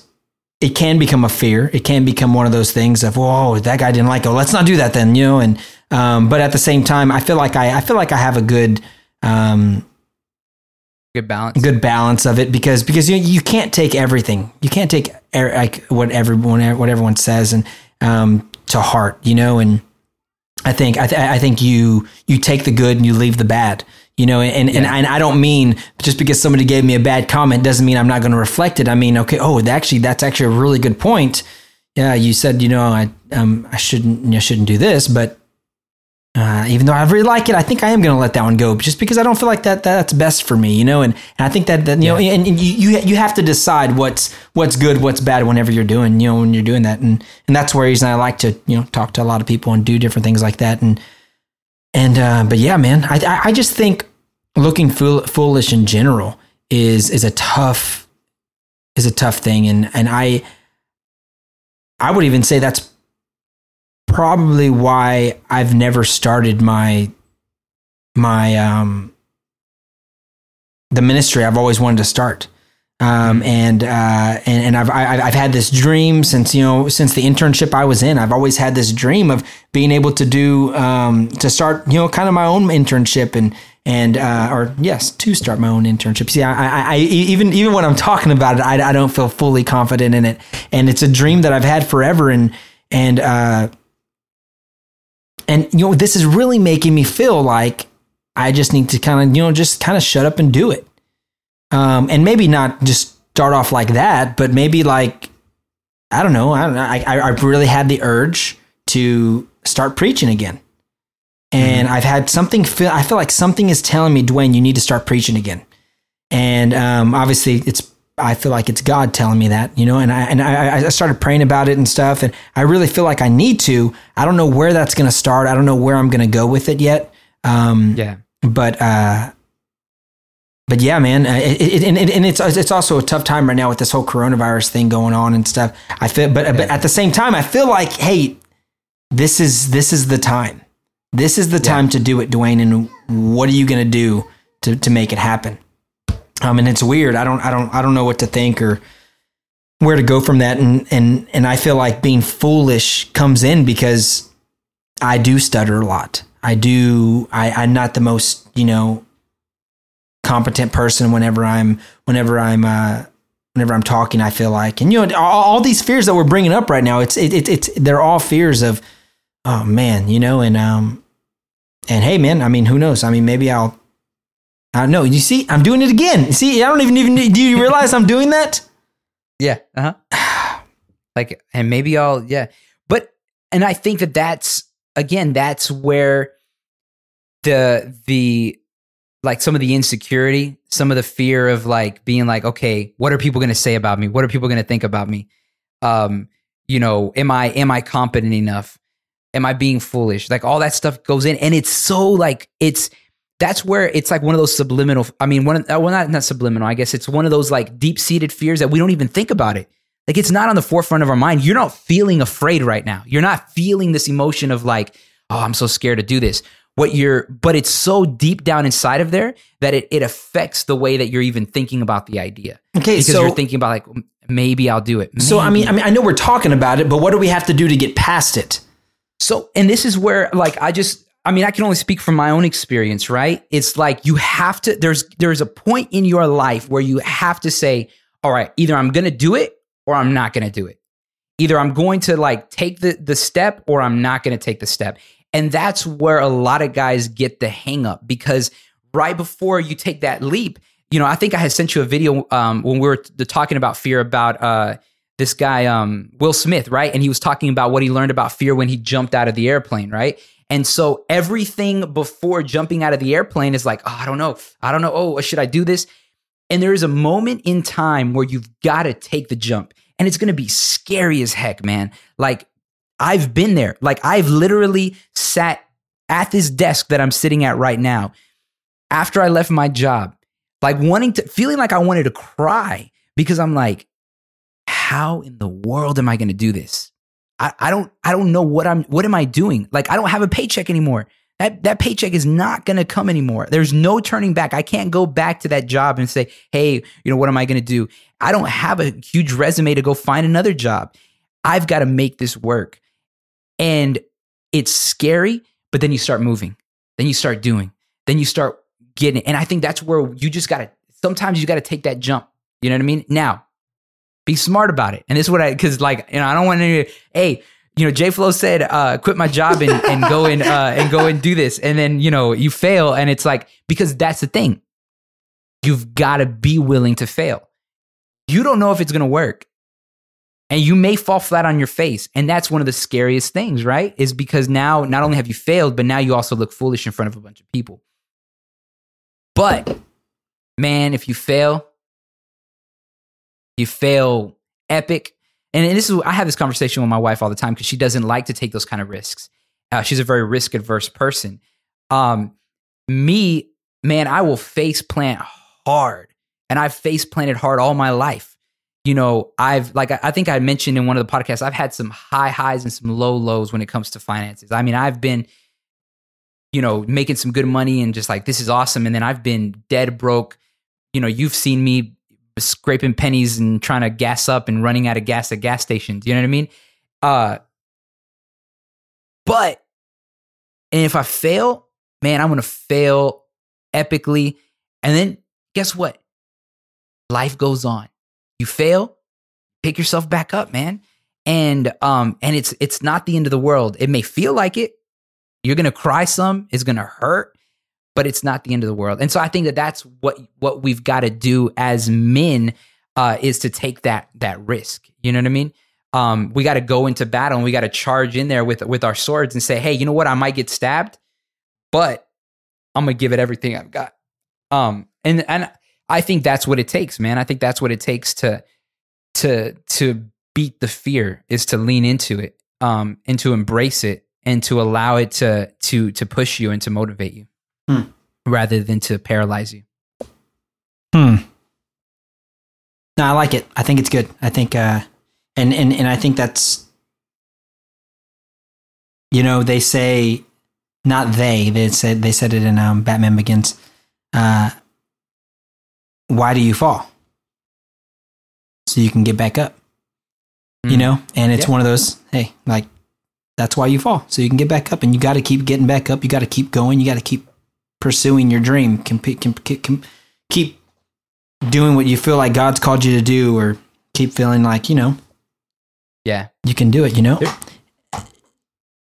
it can become a fear. It can become one of those things of, whoa, that guy didn't like it. Let's not do that then, you know? And, um, but at the same time, I feel like I, I feel like I have a good, um, Good balance. good balance of it because because you you can't take everything. You can't take er, like what everyone what everyone says and um, to heart, you know. And I think I, th- I think you you take the good and you leave the bad, you know. And and, and I don't mean just because somebody gave me a bad comment doesn't mean I'm not going to reflect it. I mean, okay, oh, actually that's actually a really good point. Yeah, you said you know I um I shouldn't I shouldn't do this, but uh, even though I really like it, I think I am going to let that one go just because I don't feel like that that's best for me, you know. And, and I think that, that you know, and, and you you you have to decide what's what's good, what's bad whenever you're doing, you know, when you're doing that, and and that's where reason I like to you know talk to a lot of people and do different things like that, and and uh, but yeah, man, I I, I just think looking fool, foolish in general is is a tough is a tough thing, and and I I would even say that's probably why I've never started my my um the ministry I've always wanted to start. Um, and, uh, and, and I've, I, I've had this dream since, you know, since the internship I was in, I've always had this dream of being able to do, um, to start, you know, kind of my own internship and, and, uh, or yes, to start my own internship. See, I, I, I, even, even when I'm talking about it, I, I don't feel fully confident in it. And it's a dream that I've had forever. And, and, uh, and, you know, this is really making me feel like I just need to kind of, you know, just kind of shut up and do it. Um, and maybe not just start off like that, but maybe like, I don't know. I don't know. I, I really had the urge to start preaching again. And I've had something feel, I feel like something is telling me, Dwayne, you need to start preaching again. And, um, obviously it's, I feel like it's God telling me that, you know, and I, and I, I started praying about it and stuff. And I really feel like I need to, I don't know where that's going to start. I don't know where I'm going to go with it yet. Um, Yeah. but uh, but yeah, man, uh, it, it, and, and it's it's also a tough time right now with this whole coronavirus thing going on and stuff. I feel, but but at the same time, I feel like, hey, this is this is the time. This is the time to do it, Dwayne. And what are you going to do to to make it happen? Um, and it's weird. I don't I don't I don't know what to think or where to go from that. And and and I feel like being foolish comes in because I do stutter a lot. I do. I, I'm not the most, you know, competent person whenever I'm, whenever I'm, uh, whenever I'm talking. I feel like, and you know, all, all these fears that we're bringing up right now, it's, it, it, it's, they're all fears of, oh man, you know, and um, and hey, man, I mean, who knows? I mean, maybe I'll. I know. You see, I'm doing it again. See, I don't even even. Do you realize I'm doing that? Yeah. Uh huh. <sighs> like, and maybe I'll, yeah. But, and I think that that's, again, that's where the, the, like some of the insecurity, some of the fear of like being like, okay, what are people going to say about me? What are people going to think about me? Um, you know, am I, am I competent enough? Am I being foolish? Like all that stuff goes in and it's so like, it's, that's where it's like one of those subliminal. I mean, one of, uh, well, not not subliminal. I guess it's one of those like deep seated fears that we don't even think about it. Like it's not on the forefront of our mind. You're not feeling afraid right now. You're not feeling this emotion of like, oh, I'm so scared to do this. What you're, but it's so deep down inside of there that it it affects the way that you're even thinking about the idea. Okay, because so you're thinking about like maybe I'll do it. so I mean, I mean, I know we're talking about it, but what do we have to do to get past it? So, and this is where, like, I just, I mean, I can only speak from my own experience, right? It's like you have to, there's, there's a point in your life where you have to say, all right, either I'm going to do it or I'm not going to do it. Either I'm going to like take the, the step or I'm not going to take the step. And that's where a lot of guys get the hang up because right before you take that leap, you know, I think I had sent you a video um, when we were t- talking about fear about, uh, this guy um, Will Smith, right? And he was talking about what he learned about fear when he jumped out of the airplane, right? And so everything before jumping out of the airplane is like, oh, I don't know, I don't know. Oh, should I do this? And there is a moment in time where you've got to take the jump, and it's going to be scary as heck, man. Like I've been there. Like I've literally sat at this desk that I'm sitting at right now after I left my job, like wanting to, feeling like I wanted to cry because I'm like, how in the world am I going to do this? I, I don't I don't know what I'm what am I doing? Like I don't have a paycheck anymore. That that paycheck is not going to come anymore. There's no turning back. I can't go back to that job and say, "Hey, you know, what am I going to do?" I don't have a huge resume to go find another job. I've got to make this work. And it's scary, but then you start moving. Then you start doing. Then you start getting It. and I think that's where you just got to sometimes you got to take that jump. You know what I mean? Now, be smart about it. And this is what I, cause like, you know, I don't want any, hey, you know, J Flow said, uh, quit my job and, and go and, uh, and go and do this. And then, you know, you fail. And it's like, because that's the thing. You've got to be willing to fail. You don't know if it's going to work. And you may fall flat on your face. And that's one of the scariest things, right? Is because now not only have you failed, but now you also look foolish in front of a bunch of people. But man, if you fail, you fail epic. And this is I have this conversation with my wife all the time because she doesn't like to take those kind of risks. Uh, she's a very risk adverse person. Um, me, man, I will face plant hard, and I've face planted hard all my life. You know, I've like I I think I mentioned in one of the podcasts, I've had some high highs and some low lows when it comes to finances. I mean, I've been, you know, making some good money and just like this is awesome, and then I've been dead broke. You know, you've seen me scraping pennies and trying to gas up and running out of gas at gas stations. You know what I mean? Uh, but and if I fail, man, I'm gonna fail epically. And then guess what? Life goes on. You fail, pick yourself back up, man. And um, and it's it's not the end of the world. It may feel like it. You're gonna cry some. It's gonna hurt but it's not the end of the world. And so I think that that's what what we've got to do as men uh, is to take that that risk. You know what I mean? Um, we got to go into battle and we got to charge in there with with our swords and say, hey, you know what? I might get stabbed, but I'm gonna give it everything I've got. Um, and and I think that's what it takes, man. I think that's what it takes to to to beat the fear is to lean into it, um, and to embrace it and to allow it to to to push you and to motivate you Hmm. rather than to paralyze you. Hmm. No, I like it. I think it's good. I think, uh, and and and I think that's, you know, they say, not they. They said they said it in um, Batman Begins. Uh, why do you fall? So you can get back up. You Mm. know, and it's Yeah. one of those. Hey, like that's why you fall, so you can get back up, and you got to keep getting back up. You got to keep going. You got to keep pursuing your dream. Com, com, com, keep doing what you feel like God's called you to do, or keep feeling like you know Yeah. you can do it. You know. There-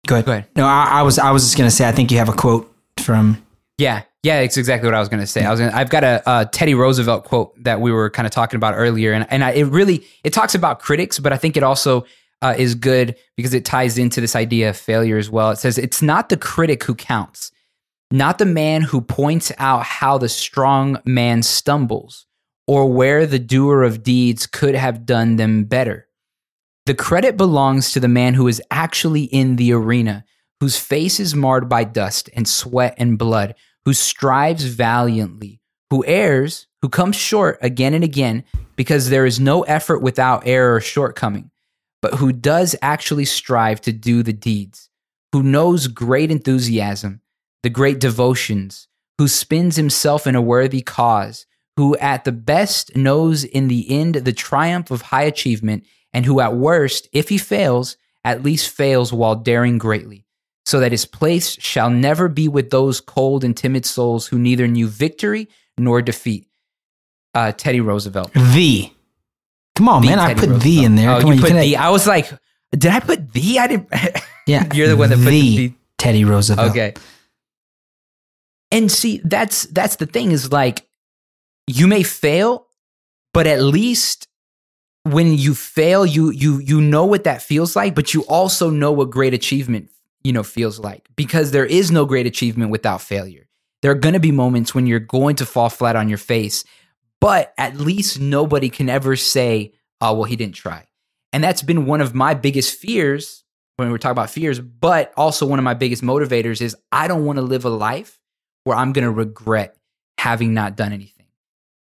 Go ahead. Go ahead. No, I, I was I was just gonna say I think you have a quote from. Yeah, yeah, it's exactly what I was to say. I was gonna, I've got a, a Teddy Roosevelt quote that we were kind of talking about earlier, and and I, it really it talks about critics, but I think it also uh, is good because it ties into this idea of failure as well. It says it's not the critic who counts, not the man who points out how the strong man stumbles or where the doer of deeds could have done them better. The credit belongs to the man who is actually in the arena, whose face is marred by dust and sweat and blood, who strives valiantly, who errs, who comes short again and again, because there is no effort without error or shortcoming, but who does actually strive to do the deeds, who knows great enthusiasm, the great devotions, who spends himself in a worthy cause, who at the best knows in the end the triumph of high achievement, and who at worst, if he fails, at least fails while daring greatly so that his place shall never be with those cold and timid souls who neither knew victory nor defeat. Uh, Teddy Roosevelt. The. Come on, The man! I Teddy put the in there. Oh, Come you on, put can- the. I was like, did I put the? I didn't. Yeah, <laughs> You're the one that put the the. Teddy Roosevelt. Okay. And see, that's that's the thing is like, you may fail, but at least when you fail, you you you know what that feels like, but you also know what great achievement you know feels like because there is no great achievement without failure. There are going to be moments when you're going to fall flat on your face, but at least nobody can ever say, "Oh, well, he didn't try." And that's been one of my biggest fears when we're talking about fears, but also one of my biggest motivators is I don't want to live a life where I'm going to regret having not done anything.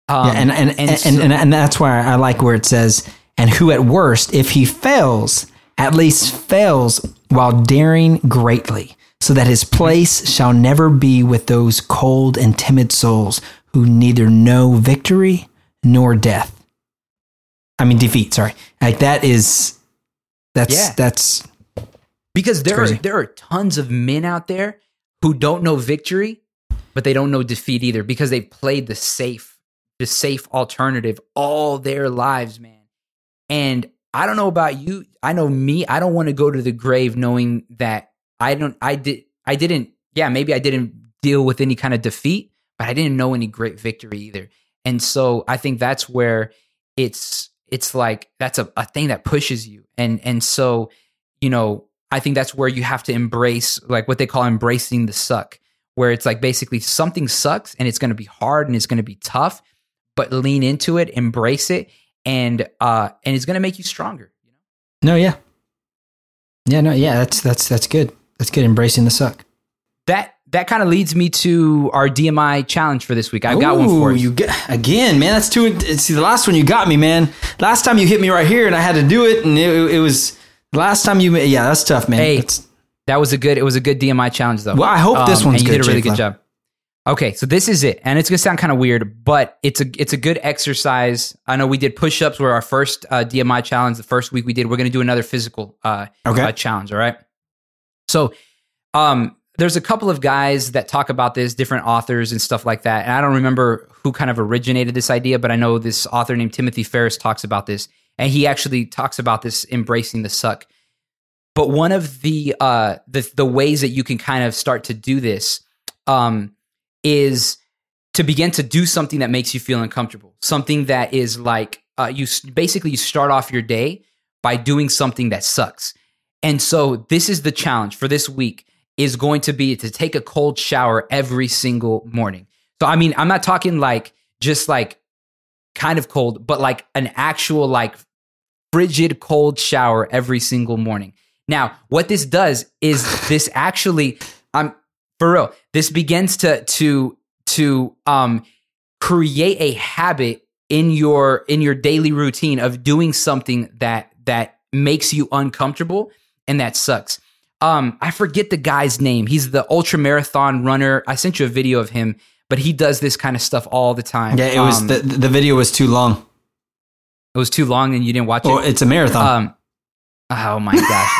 Um, yeah, and and and, and, so- and and that's why I like where it says, "And who at worst, if he fails, at least fails while daring greatly, so that his place shall never be with those cold and timid souls who neither know victory nor death." I mean defeat. Sorry, like that is that's Yeah. that's because there are there are tons of men out there who don't know victory, but they don't know defeat either because they've played the safe, the safe alternative all their lives, man. And I don't know about you. I know me. I don't want to go to the grave knowing that I don't. I did. I didn't. Yeah, maybe I didn't deal with any kind of defeat, but I didn't know any great victory either. And so I think that's where it's it's like that's a, a thing that pushes you. And and so you know I think that's where you have to embrace like what they call embracing the suck, where it's like basically something sucks and it's going to be hard and it's going to be tough, but lean into it, embrace it, and uh and it's going to make you stronger. You know, no, yeah, yeah, no, yeah. That's that's that's good. That's good. Embracing the suck. that that kind of leads me to our DMI challenge for this week. I've got one for you. You get, again, man. That's too. See, the last one you got me, man. Last time you hit me right here, and I had to do it, and it, it was last time you. Yeah, that's tough, man. Hey, That's- That was a good. It was a good DMI challenge, though. Well, I hope this one's and you good, did a really Jake good job. Okay, so this is it, and it's gonna sound kind of weird, but it's a it's a good exercise. I know we did push ups were our first uh, DMI challenge. The first week we did, we're gonna do another physical uh, Okay. uh, challenge. All right. So, um, there's a couple of guys that talk about this, different authors and stuff like that. And I don't remember who kind of originated this idea, but I know this author named Timothy Ferriss talks about this, and he actually talks about this embracing the suck. But one of the uh, the the ways that you can kind of start to do this um, is to begin to do something that makes you feel uncomfortable, something that is like uh, you basically you start off your day by doing something that sucks. And so this is the challenge for this week is going to be to take a cold shower every single morning. So I mean, I'm not talking like just like kind of cold, but like an actual like frigid cold shower every single morning. Now, what this does is <laughs> this actually, I'm for real. This begins to to to um create a habit in your in your daily routine of doing something that that makes you uncomfortable and that sucks. Um, I forget the guy's name. He's the ultra marathon runner. I sent you a video of him, but he does this kind of stuff all the time. Yeah, it was Um, the the video was too long. it was too long and you didn't watch Well, it. it's a marathon. Um, oh my gosh,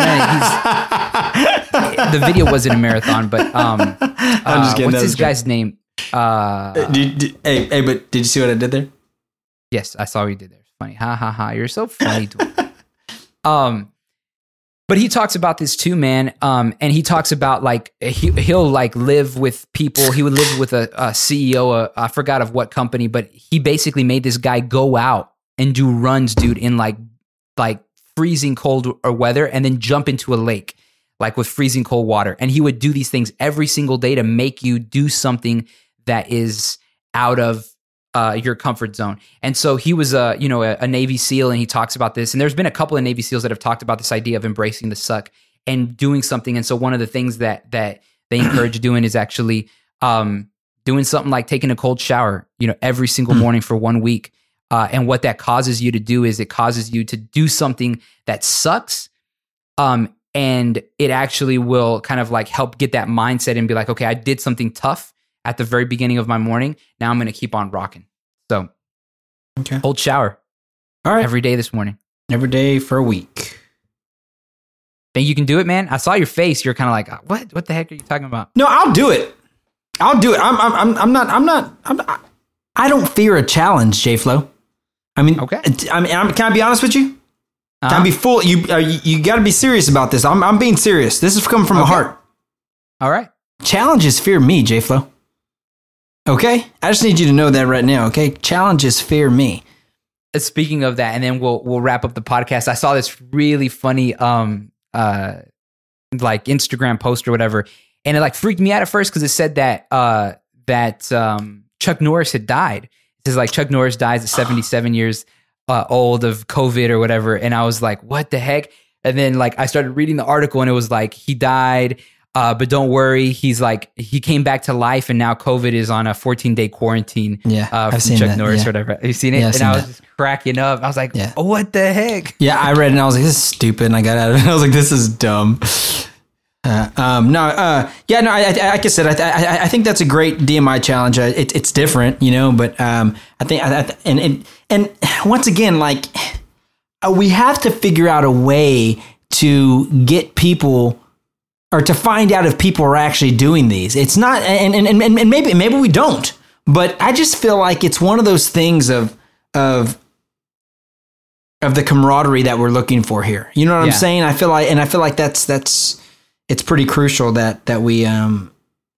the video wasn't a marathon, but um, <laughs> I'm just uh, kidding. what's this guy's name? Uh. Did- did- hey, hey, but did you see what I did there? Yes, I saw what you did there. Funny. Ha ha ha. You're so funny. Um but he talks about this too, man. Um, and he talks about like he he'll like live with people. He would live with a, a CEO. uh, I forgot of what company, but he basically made this guy go out and do runs, dude, in like like freezing cold or weather, and then jump into a lake like with freezing cold water. And he would do these things every single day to make you do something that is out of uh, your comfort zone. And so he was a you know a, a Navy SEAL, and he talks about this. And there's been a couple of Navy SEALs that have talked about this idea of embracing the suck and doing something. And so one of the things that that they <clears throat> encourage doing is actually um, doing something like taking a cold shower, you know, every single Hmm. morning for one week. Uh, and what that causes you to do is it causes you to do something that sucks. Um, and it actually will kind of like help get that mindset and be like, okay, I did something tough at the very beginning of my morning. Now I'm going to keep on rocking. So, Okay. cold shower All right. every day this morning. Every day for a week. Think you can do it, man? I saw your face. You're kind of like, what? What the heck are you talking about? No, I'll do it. I'll do it. I'm I'm I'm, I'm not I'm not I'm not, I don't fear a challenge, J Flow. I mean, Okay. I mean, I'm, can I be honest with you? Can I Uh-huh. be full? You uh, you, you got to be serious about this. I'm I'm being serious. This is coming from the Okay. heart. All right. Challenges fear me, J Flow. Okay, I just need you to know that right now. Okay, challenges fear me. Uh, Speaking of that, and then we'll we'll wrap up the podcast. I saw this really funny um uh like Instagram post or whatever, and it like freaked me out at first because it said that uh that um Chuck Norris had died. Says like Chuck Norris dies at 77 years uh, old of COVID or whatever, and I was like, what the heck? And then like I started reading the article, and it was like he died. Uh, but don't worry, he's like he came back to life, and now COVID is on a 14 day quarantine. Yeah, uh, I've seen Chuck that, Norris yeah. or whatever. Have you seen it? Yeah, and seen I was that. just cracking up. I was like, Yeah. what the heck? Yeah, I read it and I was like, this is stupid. And I got out of it. I was like, this is dumb. Uh, um, no, uh, yeah, no, I, I, like I said, I, I, I think that's a great DMI challenge. Uh, it, it's different, you know, but um, I think, I, I, and, and, and once again, like, uh, we have to figure out a way to get people or to find out if people are actually doing these. It's not, and, and, and, and maybe, maybe we don't, but I just feel like it's one of those things of, of, of the camaraderie that we're looking for here. You know what I'm saying? I feel like, and I feel like that's that's it's pretty crucial that that we um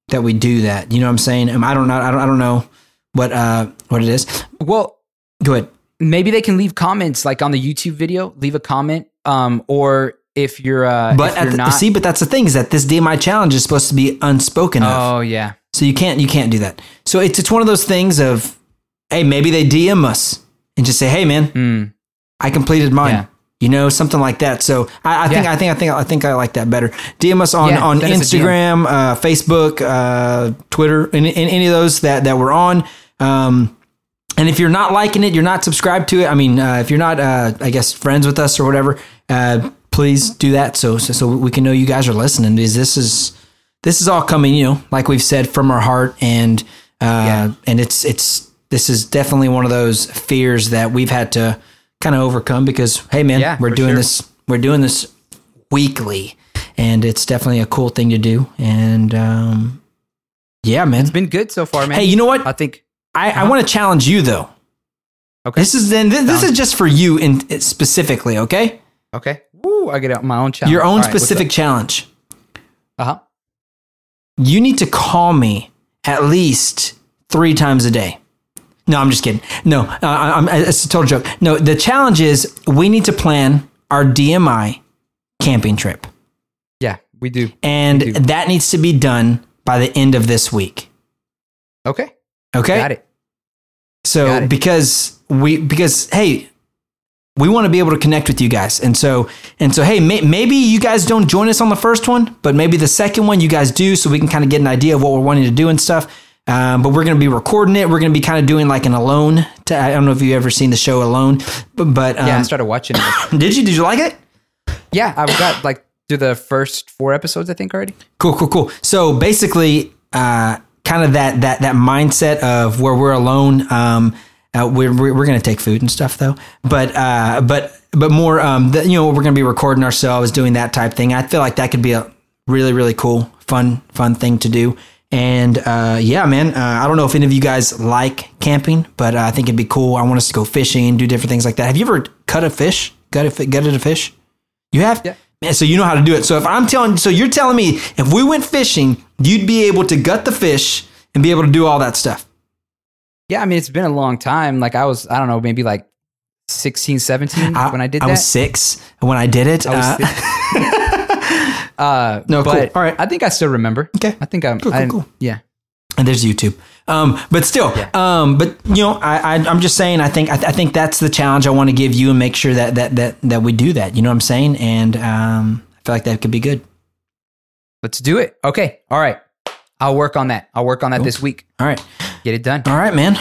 that we do that. You know what I'm saying? Um, I don't know. I don't. I don't know what uh what it is. Well, Go ahead. maybe they can leave comments like on the YouTube video. Leave a comment, um, or if you're, uh, But you're the, not, see, but that's the thing is that this DMI challenge is supposed to be unspoken of. oh yeah, So you can't you can't do that. So it's it's one of those things of hey, maybe they DM us and just say, hey man, Mm. I completed mine. Yeah. You know, something like that. So I, I think I think I think I think I like that better. DM us on Yeah, on send us a DM. Instagram, uh, Facebook, uh, Twitter, any, any any of those that that we're on. Um, and if you're not liking it, you're not subscribed to it. I mean, uh, if you're not, uh, I guess, friends with us or whatever, uh, please do that so, so so we can know you guys are listening. Because this is this is all coming, you know, like we've said, from our heart, and uh, Yeah. and it's it's this is definitely one of those fears that we've had to kind of overcome because hey, man, Yeah, we're doing sure. this we're doing this weekly, and it's definitely a cool thing to do. And um, yeah, man. it's been good so far, man. Hey, you know what? I think I, I Uh-huh. want to challenge you though. okay, This is then this, this is just for you in specifically, okay? okay. Woo, I get out my own challenge. Your own specific challenge. Uh huh. You need to call me at least three times a day. No, I'm just kidding. No, uh, I'm, it's a total joke. No, the challenge is we need to plan our DMI camping trip, Yeah, we do. and We do. that needs to be done by the end of this week. Okay, Okay. got it. So Got it. because we because hey, we want to be able to connect with you guys. And so, and so, hey, may, maybe you guys don't join us on the first one, but maybe the second one you guys do, so we can kind of get an idea of what we're wanting to do and stuff. Um, but we're going to be recording it. We're going to be kind of doing like an alone. To, I don't know if you've ever seen the show Alone, but, but um, Yeah, I started watching it. <coughs> did you? Did you like it? yeah, I've got like through the first four episodes, I think already. Cool, cool, cool. So basically, uh, kind of that that that mindset of where we're alone. Um, uh, we're we're, we're going to take food and stuff though, but uh, but but more, um, the, you know, we're going to be recording ourselves, doing that type thing. I feel like that could be a really really cool, fun fun thing to do. And uh, yeah, man, uh, I don't know if any of you guys like camping, but uh, I think it'd be cool. I want us to go fishing, do different things like that. Have you ever cut a fish? Got a gutted a fish? You have? Yeah. Man, so you know how to do it. So if I'm telling, so you're telling me if we went fishing, you'd be able to gut the fish and be able to do all that stuff. Yeah, I mean, it's been a long time. Like I was, I don't know, maybe like 16, 17 when I did I that. was six when I did it. I was <laughs> Uh, No, cool. but All right. I think I still remember. Okay. I think I'm. Cool, cool, I- cool. Yeah. and there's YouTube. Um, but still, Yeah. um, but you know, I, I, I'm just saying. I think I, I think that's the challenge I want to give you and make sure that that that that we do that. You know what I'm saying? And um, I feel like that could be good. Let's do it. Okay. All right. I'll work on that. I'll work on that this week. All right, Get it done. all right, man.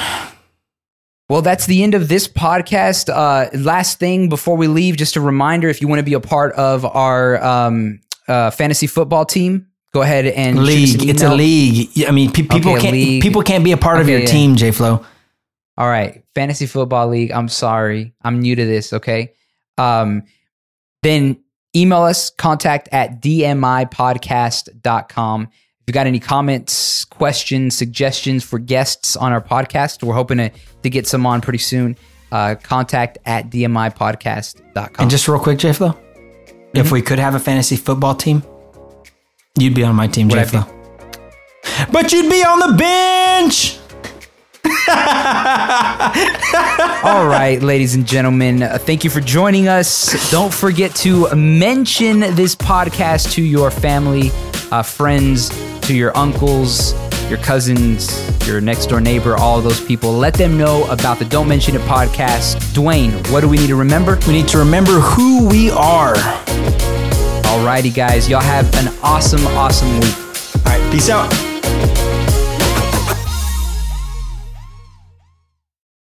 Well, that's the end of this podcast. Uh, last thing before we leave, just a reminder: if you want to be a part of our um, uh, fantasy football team, go ahead and League. It's a league. I mean, pe- people Okay, can't league. people can't be a part of your yeah. team, J Flow. All right, fantasy football league. I'm sorry, I'm new to this. Okay, um, then email us contact at dmipodcast.com. If you got any comments, questions, suggestions for guests on our podcast, we're hoping to, to get some on pretty soon. Uh, contact at dmipodcast.com. And just real quick, J Flow, if we could have a fantasy football team, you'd be on my team, Jeff. But you'd be on the bench. <laughs> All right, ladies and gentlemen, uh, thank you for joining us. Don't forget to mention this podcast to your family, uh, friends, to your uncles, your cousins, your next door neighbor, all of those people. Let them know about the Don't Mention It podcast. Dwayne, what do we need to remember? We need to remember who we are. Alrighty, guys. Y'all have an awesome, awesome week. All right, peace out.